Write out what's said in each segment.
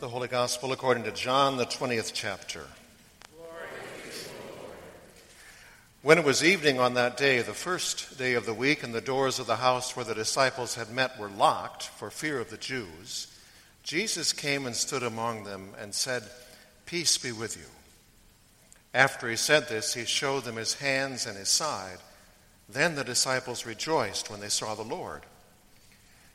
The Holy Gospel according to John, the 20th chapter. When it was evening on that day, the first day of the week, and the doors of the house where the disciples had met were locked for fear of the Jews, Jesus came and stood among them and said, Peace be with you. After he said this, he showed them his hands and his side. Then the disciples rejoiced when they saw the Lord.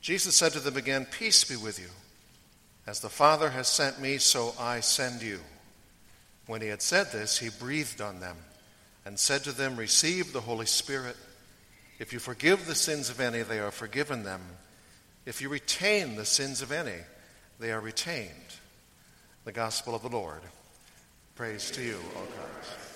Jesus said to them again, Peace be with you. As the Father has sent me, so I send you. When he had said this, he breathed on them and said to them, Receive the Holy Spirit. If you forgive the sins of any, they are forgiven them. If you retain the sins of any, they are retained. The Gospel of the Lord. Praise to you, O God.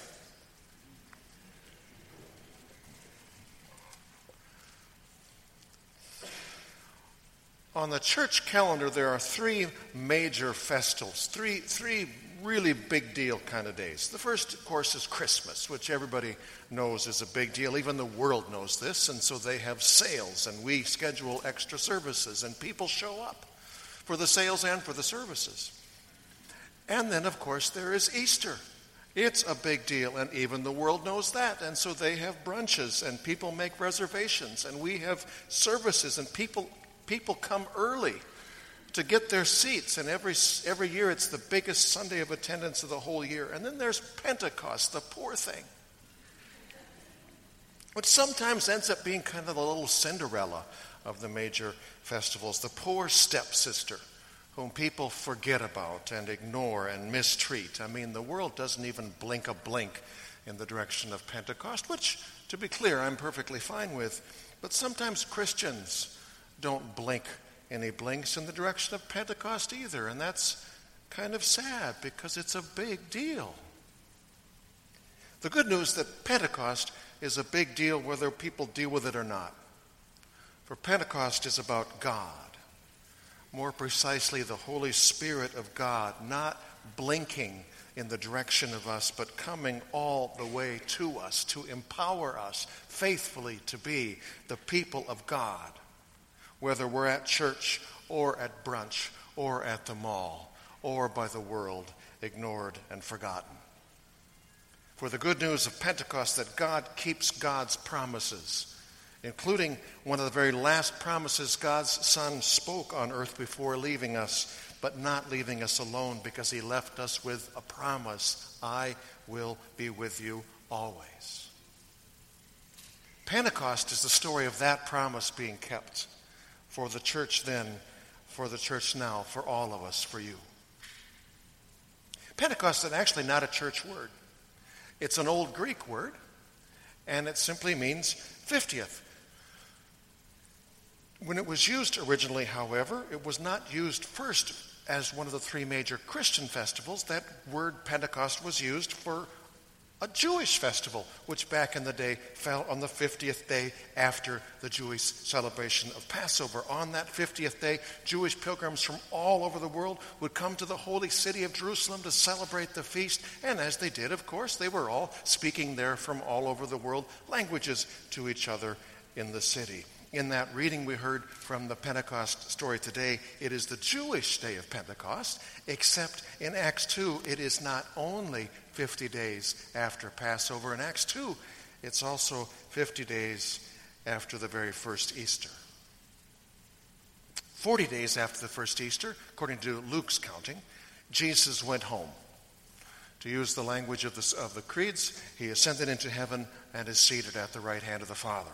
On the church calendar, there are three major festivals, three, three really big deal kind of days. The first, of course, is Christmas, which everybody knows is a big deal. Even the world knows this, and so they have sales, and we schedule extra services, and people show up for the sales and for the services. And then, of course, there is Easter. It's a big deal, and even the world knows that. And so they have brunches, and people make reservations, and we have services, and people people come early to get their seats. And every, every year it's the biggest Sunday of attendance of the whole year. And then there's Pentecost, the poor thing, which sometimes ends up being kind of the little Cinderella of the major festivals, the poor stepsister whom people forget about and ignore and mistreat. I mean, the world doesn't even blink a blink in the direction of Pentecost, which, to be clear, I'm perfectly fine with. But sometimes Christians don't blink any blinks in the direction of Pentecost either. And that's kind of sad because it's a big deal. The good news that Pentecost is a big deal whether people deal with it or not. For Pentecost is about God. More precisely, the Holy Spirit of God, not blinking in the direction of us, but coming all the way to us to empower us faithfully to be the people of God whether we're at church or at brunch or at the mall or by the world ignored and forgotten. For the good news of Pentecost that God keeps God's promises, including one of the very last promises God's Son spoke on earth before leaving us, but not leaving us alone because he left us with a promise I will be with you always. Pentecost is the story of that promise being kept for the church then, for the church now, for all of us, for you. Pentecost is actually not a church word. It's an old Greek word, and it simply means 50th. When it was used originally, however, it was not used first as one of the three major Christian festivals. That word Pentecost was used for a Jewish festival, which back in the day fell on the 50th day after the Jewish celebration of Passover. On that 50th day, Jewish pilgrims from all over the world would come to the holy city of Jerusalem to celebrate the feast. And as they did, of course, they were all speaking there from all over the world languages to each other in the city. In that reading we heard from the Pentecost story today, it is the Jewish day of Pentecost, except in Acts 2, it is not only 50 days after Passover. In Acts 2, it's also 50 days after the very first Easter. 40 days after the first Easter, according to Luke's counting, Jesus went home. To use the language of the, of the creeds, he ascended into heaven and is seated at the right hand of the Father.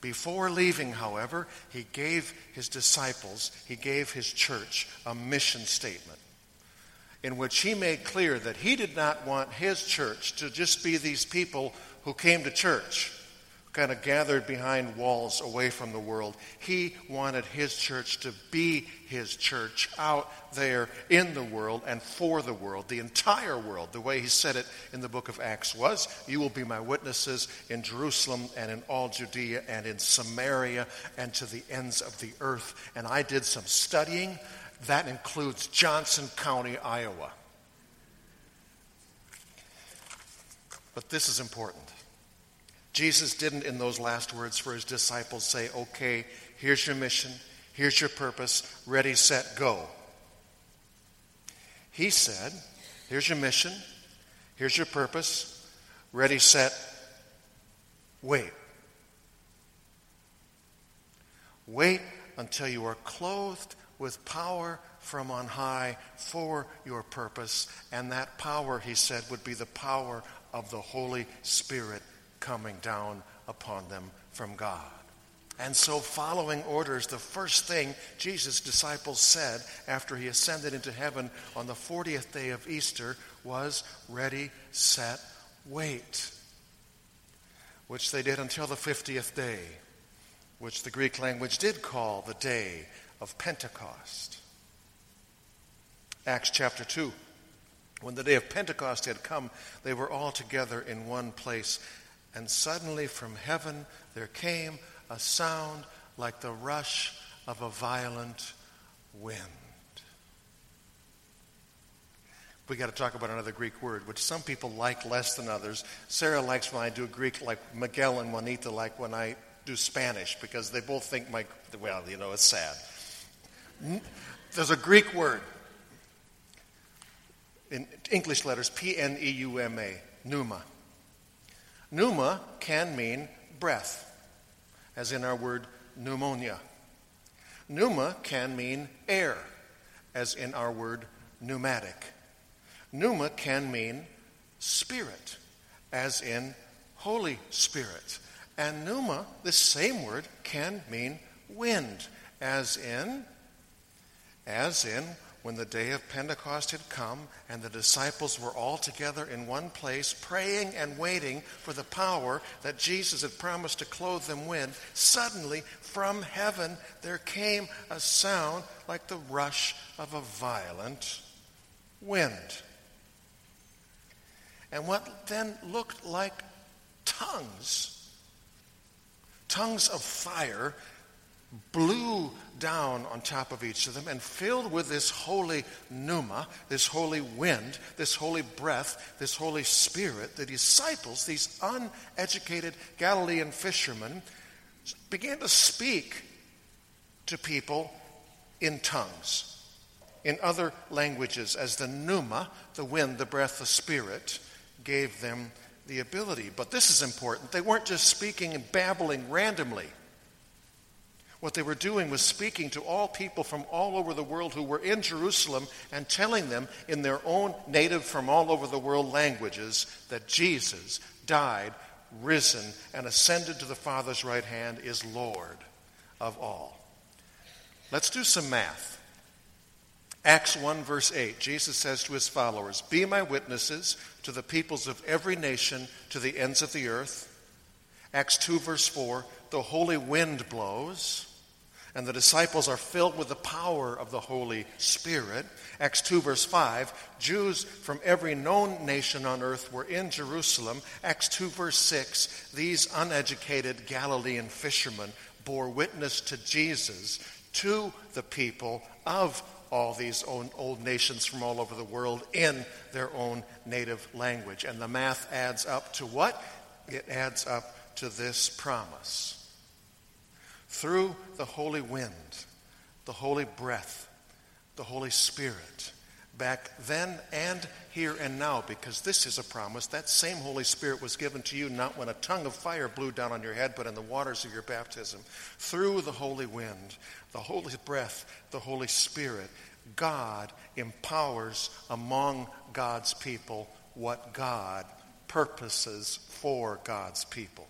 Before leaving, however, he gave his disciples, he gave his church a mission statement in which he made clear that he did not want his church to just be these people who came to church, kind of gathered behind walls away from the world. He wanted his church to be his church out there in the world and for the world, the entire world. The way he said it in the book of Acts was You will be my witnesses in Jerusalem and in all Judea and in Samaria and to the ends of the earth. And I did some studying that includes Johnson County, Iowa. But this is important. Jesus didn't, in those last words for his disciples, say, okay, here's your mission, here's your purpose, ready, set, go. He said, Here's your mission, here's your purpose, ready, set, wait. Wait until you are clothed with power from on high for your purpose. And that power, he said, would be the power of the Holy Spirit coming down upon them from God. And so, following orders, the first thing Jesus' disciples said after he ascended into heaven on the 40th day of Easter was, Ready, set, wait. Which they did until the 50th day, which the Greek language did call the day of Pentecost. Acts chapter 2. When the day of Pentecost had come, they were all together in one place. And suddenly from heaven there came a sound like the rush of a violent wind. We got to talk about another Greek word, which some people like less than others. Sarah likes when I do Greek, like Miguel and Juanita like when I do Spanish, because they both think my, well, you know, it's sad. There's a Greek word in English letters, P N E U M A, pneuma. Pneuma can mean breath, as in our word pneumonia. Pneuma can mean air, as in our word pneumatic. Pneuma can mean spirit, as in Holy Spirit. And pneuma, this same word, can mean wind, as in, as in when the day of Pentecost had come and the disciples were all together in one place, praying and waiting for the power that Jesus had promised to clothe them with, suddenly from heaven there came a sound like the rush of a violent wind. And what then looked like tongues, tongues of fire, blew down on top of each of them and filled with this holy pneuma, this holy wind, this holy breath, this holy spirit, the disciples, these uneducated Galilean fishermen, began to speak to people in tongues, in other languages, as the pneuma, the wind, the breath, the spirit, gave them the ability. But this is important. They weren't just speaking and babbling randomly. What they were doing was speaking to all people from all over the world who were in Jerusalem and telling them in their own native from all over the world languages that Jesus died, risen, and ascended to the Father's right hand is Lord of all. Let's do some math. Acts 1, verse 8, Jesus says to his followers, Be my witnesses to the peoples of every nation to the ends of the earth. Acts 2, verse 4, the holy wind blows and the disciples are filled with the power of the Holy Spirit. Acts 2, verse 5 Jews from every known nation on earth were in Jerusalem. Acts 2, verse 6 These uneducated Galilean fishermen bore witness to Jesus to the people of all these old nations from all over the world in their own native language. And the math adds up to what? It adds up to this promise through the holy wind, the holy breath, the Holy Spirit, back then and here and now, because this is a promise. That same Holy Spirit was given to you not when a tongue of fire blew down on your head, but in the waters of your baptism. Through the holy wind, the holy breath, the Holy Spirit, God empowers among God's people what God purposes for God's people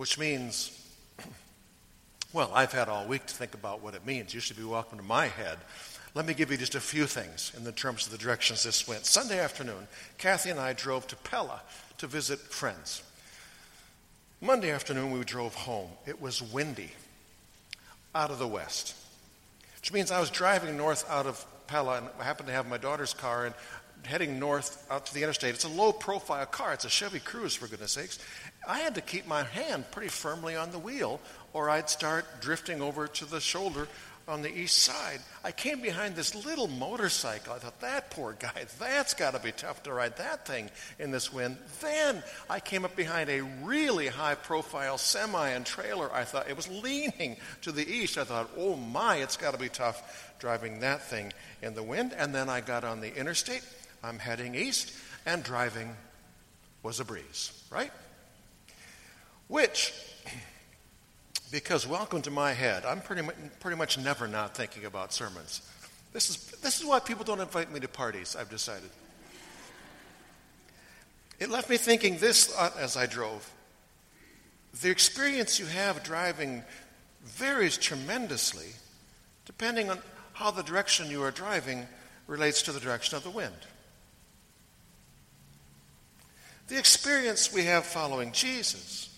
which means, well, I've had all week to think about what it means. You should be welcome to my head. Let me give you just a few things in the terms of the directions this went. Sunday afternoon, Kathy and I drove to Pella to visit friends. Monday afternoon, we drove home. It was windy out of the west, which means I was driving north out of Pella, and I happened to have my daughter's car, and heading north out to the interstate. It's a low profile car. It's a Chevy Cruze, for goodness sakes. I had to keep my hand pretty firmly on the wheel, or I'd start drifting over to the shoulder on the east side, I came behind this little motorcycle. I thought, that poor guy, that's got to be tough to ride that thing in this wind. Then I came up behind a really high profile semi and trailer. I thought it was leaning to the east. I thought, oh my, it's got to be tough driving that thing in the wind. And then I got on the interstate. I'm heading east, and driving was a breeze, right? Which because welcome to my head. I'm pretty much, pretty much never not thinking about sermons. This is, this is why people don't invite me to parties, I've decided. It left me thinking this as I drove. The experience you have driving varies tremendously depending on how the direction you are driving relates to the direction of the wind. The experience we have following Jesus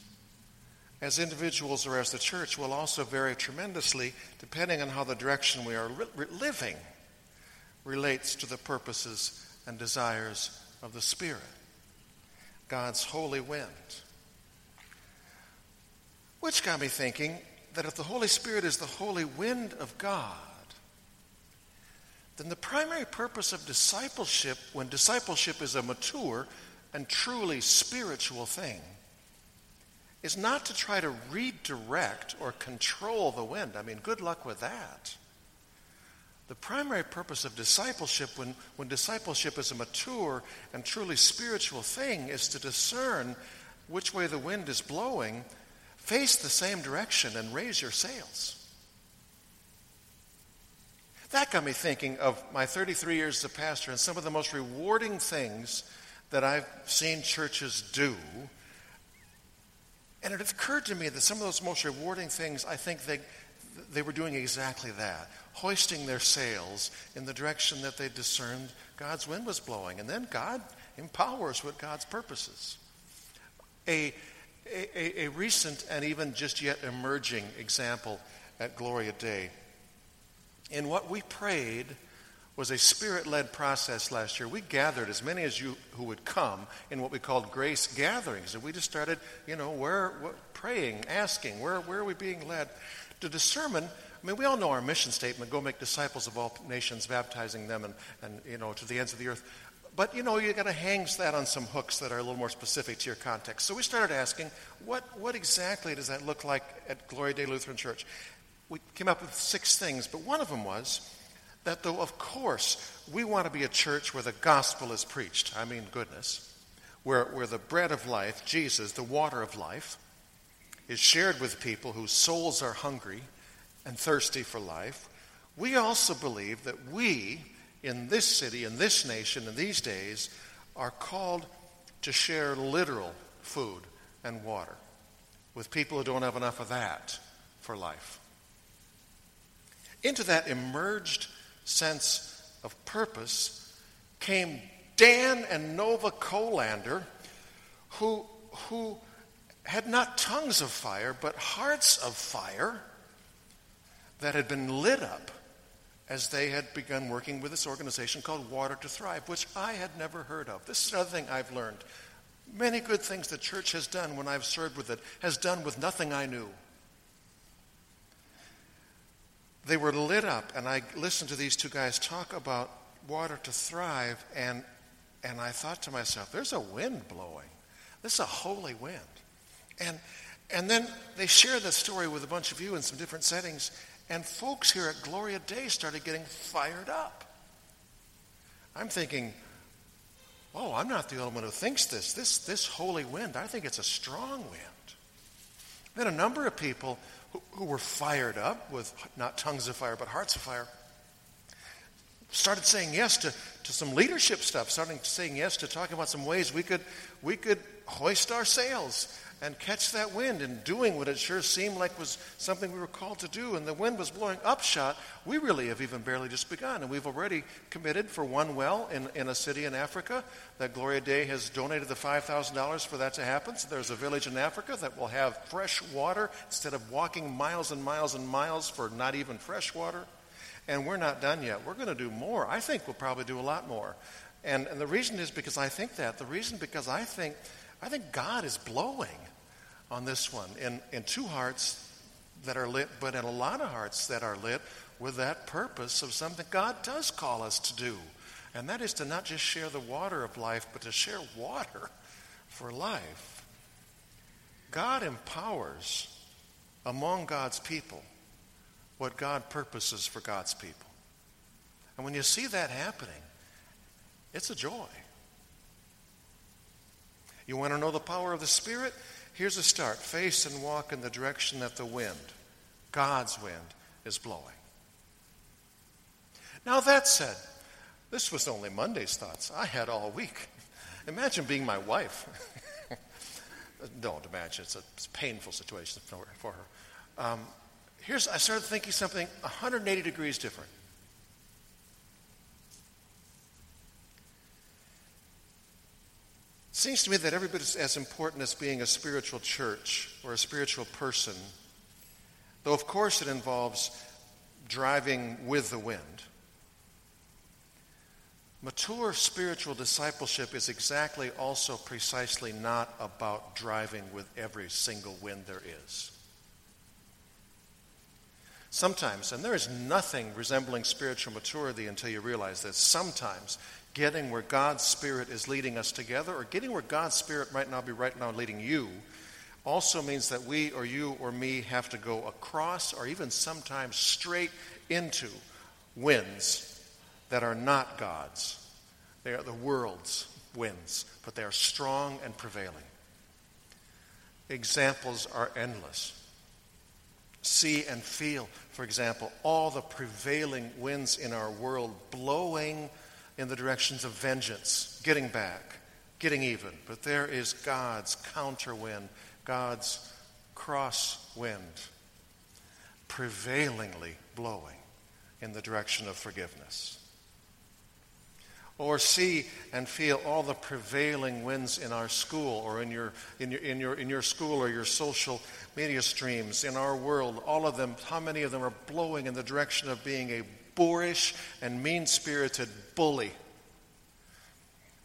as individuals or as the church will also vary tremendously depending on how the direction we are li- living relates to the purposes and desires of the Spirit, God's holy wind. Which got me thinking that if the Holy Spirit is the holy wind of God, then the primary purpose of discipleship, when discipleship is a mature and truly spiritual thing, is not to try to redirect or control the wind. I mean, good luck with that. The primary purpose of discipleship, when, when discipleship is a mature and truly spiritual thing, is to discern which way the wind is blowing, face the same direction, and raise your sails. That got me thinking of my 33 years as a pastor and some of the most rewarding things that I've seen churches do and it occurred to me that some of those most rewarding things, I think they, they were doing exactly that, hoisting their sails in the direction that they discerned God's wind was blowing. And then God empowers with God's purposes. A, a, a recent and even just yet emerging example at Gloria Dei. In what we prayed was a spirit led process last year. We gathered as many as you who would come in what we called grace gatherings. And we just started, you know, where, what, praying, asking, where, where are we being led? To discern, I mean, we all know our mission statement go make disciples of all nations, baptizing them and, and you know, to the ends of the earth. But, you know, you got to hang that on some hooks that are a little more specific to your context. So we started asking, what, what exactly does that look like at Gloria Dei Lutheran Church? We came up with six things, but one of them was, that though, of course, we want to be a church where the gospel is preached. I mean, goodness. Where, where the bread of life, Jesus, the water of life, is shared with people whose souls are hungry and thirsty for life. We also believe that we, in this city, in this nation, in these days, are called to share literal food and water with people who don't have enough of that for life. Into that emerged sense of purpose came Dan and Nova Colander, who, who had not tongues of fire, but hearts of fire that had been lit up as they had begun working with this organization called Water to Thrive, which I had never heard of. This is another thing I've learned. Many good things the church has done when I've served with it has done with nothing I knew they were lit up, and I listened to these two guys talk about water to thrive, and, and I thought to myself, there's a wind blowing. This is a holy wind. And, and then they shared the story with a bunch of you in some different settings, and folks here at Gloria Dei started getting fired up. I'm thinking, oh, I'm not the only one who thinks this. This, this holy wind, I think it's a strong wind. Then a number of people who, were fired up with not tongues of fire, but hearts of fire, started saying yes to, to some leadership stuff, starting saying yes to talking about some ways we could, we could hoist our sails and catch that wind and doing what it sure seemed like was something we were called to do. And the wind was blowing upshot. We really have even barely just begun. And we've already committed for one well in, in a city in Africa that Gloria Dei has donated the $5,000 for that to happen. So there's a village in Africa that will have fresh water instead of walking miles and miles and miles for not even fresh water. And we're not done yet. We're going to do more. I think we'll probably do a lot more. And, and the reason is because I think that. The reason because I think I think God is blowing on this one in, in two hearts that are lit, but in a lot of hearts that are lit with that purpose of something God does call us to do. And that is to not just share the water of life, but to share water for life. God empowers among God's people what God purposes for God's people. And when you see that happening, it's a joy. You want to know the power of the Spirit? Here's a start face and walk in the direction that the wind, God's wind, is blowing. Now, that said, this was only Monday's thoughts. I had all week. Imagine being my wife. Don't imagine, it's a, painful situation for, for her. Um, here's, I started thinking something 180 degrees different. Seems to me that every bit as important as being a spiritual church or a spiritual person, though of course it involves driving with the wind. Mature spiritual discipleship is exactly also precisely not about driving with every single wind there is. Sometimes, and there is nothing resembling spiritual maturity until you realize that sometimes getting where God's Spirit is leading us together, or getting where God's Spirit might not be right now leading you, also means that we or you or me have to go across or even sometimes straight into winds that are not God's. They are the world's winds, but they are strong and prevailing. Examples are endless. See and feel, for example, all the prevailing winds in our world blowing in the directions of vengeance, getting back, getting even. But there is God's counter wind, God's cross wind, prevailingly blowing in the direction of forgiveness. Or see and feel all the prevailing winds in our school or in your, in, your, in, your, in your school or your social media streams, in our world. All of them, how many of them are blowing in the direction of being a boorish and mean spirited bully.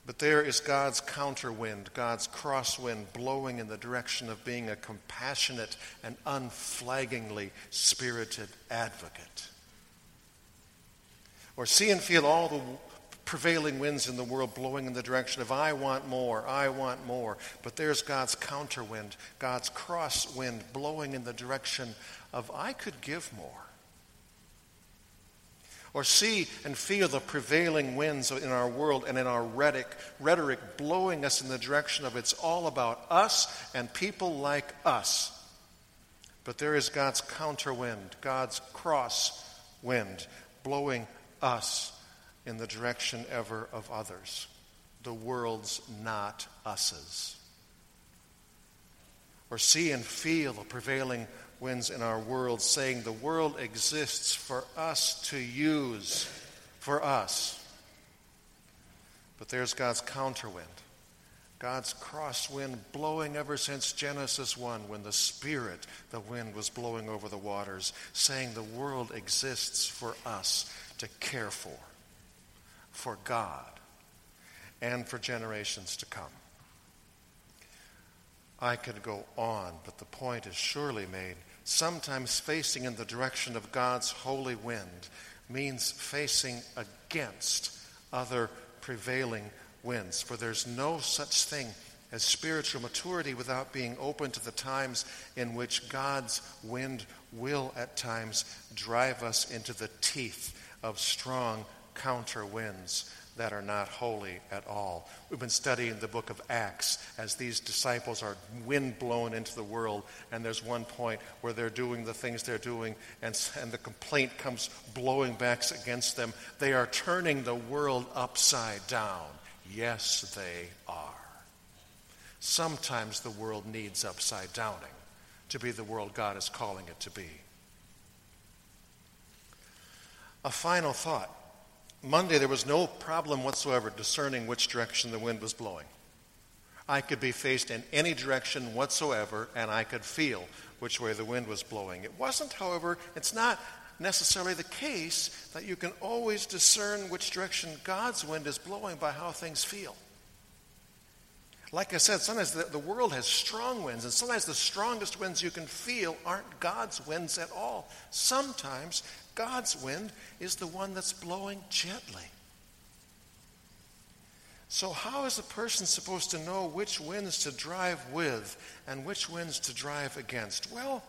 But there is God's counterwind, God's crosswind blowing in the direction of being a compassionate and unflaggingly spirited advocate. Or see and feel all the prevailing winds in the world blowing in the direction of I want more, I want more. But there's God's counterwind, God's crosswind blowing in the direction of I could give more or see and feel the prevailing winds in our world and in our rhetoric, rhetoric blowing us in the direction of it's all about us and people like us. But there is God's counterwind, God's cross wind, blowing us in the direction ever of others. The world's not us's. Or see and feel the prevailing winds in our world, saying the world exists for us to use, for us. But there's God's counterwind, God's crosswind blowing ever since Genesis 1, when the Spirit, the wind, was blowing over the waters, saying the world exists for us to care for, for God, and for generations to come. I could go on, but the point is surely made sometimes facing in the direction of God's holy wind means facing against other prevailing winds. For there's no such thing as spiritual maturity without being open to the times in which God's wind will at times drive us into the teeth of strong counter winds that are not holy at all. We've been studying the book of Acts as these disciples are wind blown into the world, and there's one point where they're doing the things they're doing, and, and the complaint comes blowing back against them. They are turning the world upside down. Yes, they are. Sometimes the world needs upside downing to be the world God is calling it to be. A final thought Monday, there was no problem whatsoever discerning which direction the wind was blowing. I could be faced in any direction whatsoever, and I could feel which way the wind was blowing. It wasn't, however, it's not necessarily the case that you can always discern which direction God's wind is blowing by how things feel. Like I said, sometimes the, the world has strong winds, and sometimes the strongest winds you can feel aren't God's winds at all. Sometimes God's wind is the one that's blowing gently. So, how is a person supposed to know which winds to drive with and which winds to drive against? Well,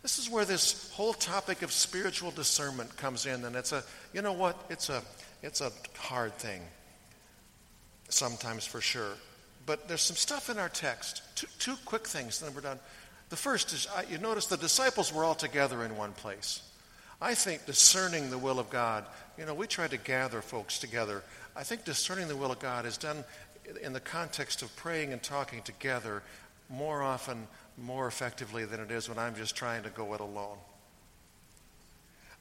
this is where this whole topic of spiritual discernment comes in, and it's a, you know what, it's a, it's a hard thing, sometimes for sure. But there's some stuff in our text. Two, two quick things, then we're done. The first is, you notice the disciples were all together in one place. I think discerning the will of God, you know, we try to gather folks together. I think discerning the will of God is done in the context of praying and talking together more often, more effectively than it is when I'm just trying to go it alone.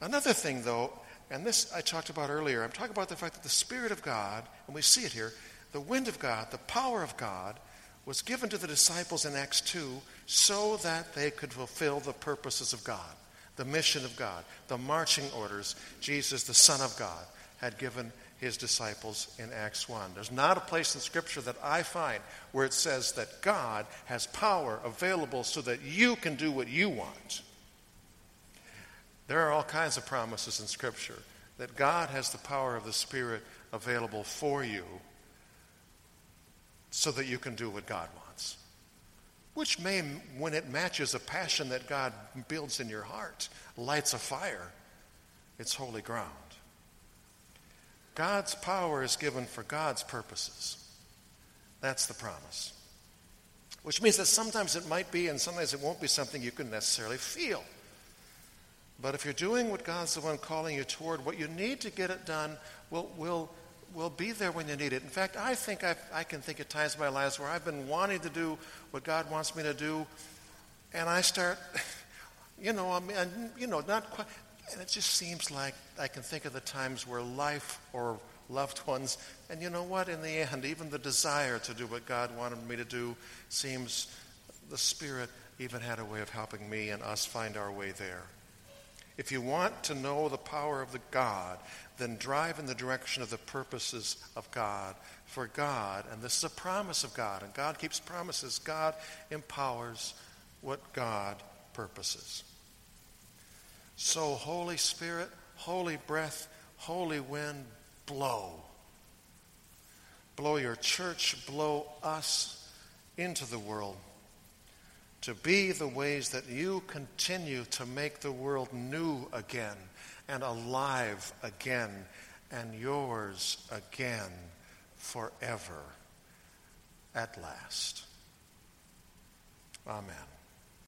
Another thing, though, and this I talked about earlier, I'm talking about the fact that the Spirit of God, and we see it here, the wind of God, the power of God, was given to the disciples in Acts 2 so that they could fulfill the purposes of God, the mission of God, the marching orders Jesus, the Son of God, had given his disciples in Acts 1. There's not a place in Scripture that I find where it says that God has power available so that you can do what you want. There are all kinds of promises in Scripture that God has the power of the Spirit available for you so that you can do what God wants. Which may, when it matches a passion that God builds in your heart, lights a fire, it's holy ground. God's power is given for God's purposes. That's the promise. Which means that sometimes it might be and sometimes it won't be something you can necessarily feel. But if you're doing what God's the one calling you toward, what you need to get it done will, will, will be there when you need it. In fact, I think I've, i can think of times in my lives where I've been wanting to do what God wants me to do, and I start, you know, I mean, you know, not quite, and it just seems like I can think of the times where life or loved ones, and you know what, in the end, even the desire to do what God wanted me to do seems the Spirit even had a way of helping me and us find our way there. If you want to know the power of the God, then drive in the direction of the purposes of God. For God, and this is a promise of God, and God keeps promises, God empowers what God purposes. So, Holy Spirit, Holy breath, Holy wind, blow. Blow your church, blow us into the world to be the ways that you continue to make the world new again and alive again and yours again forever at last. Amen.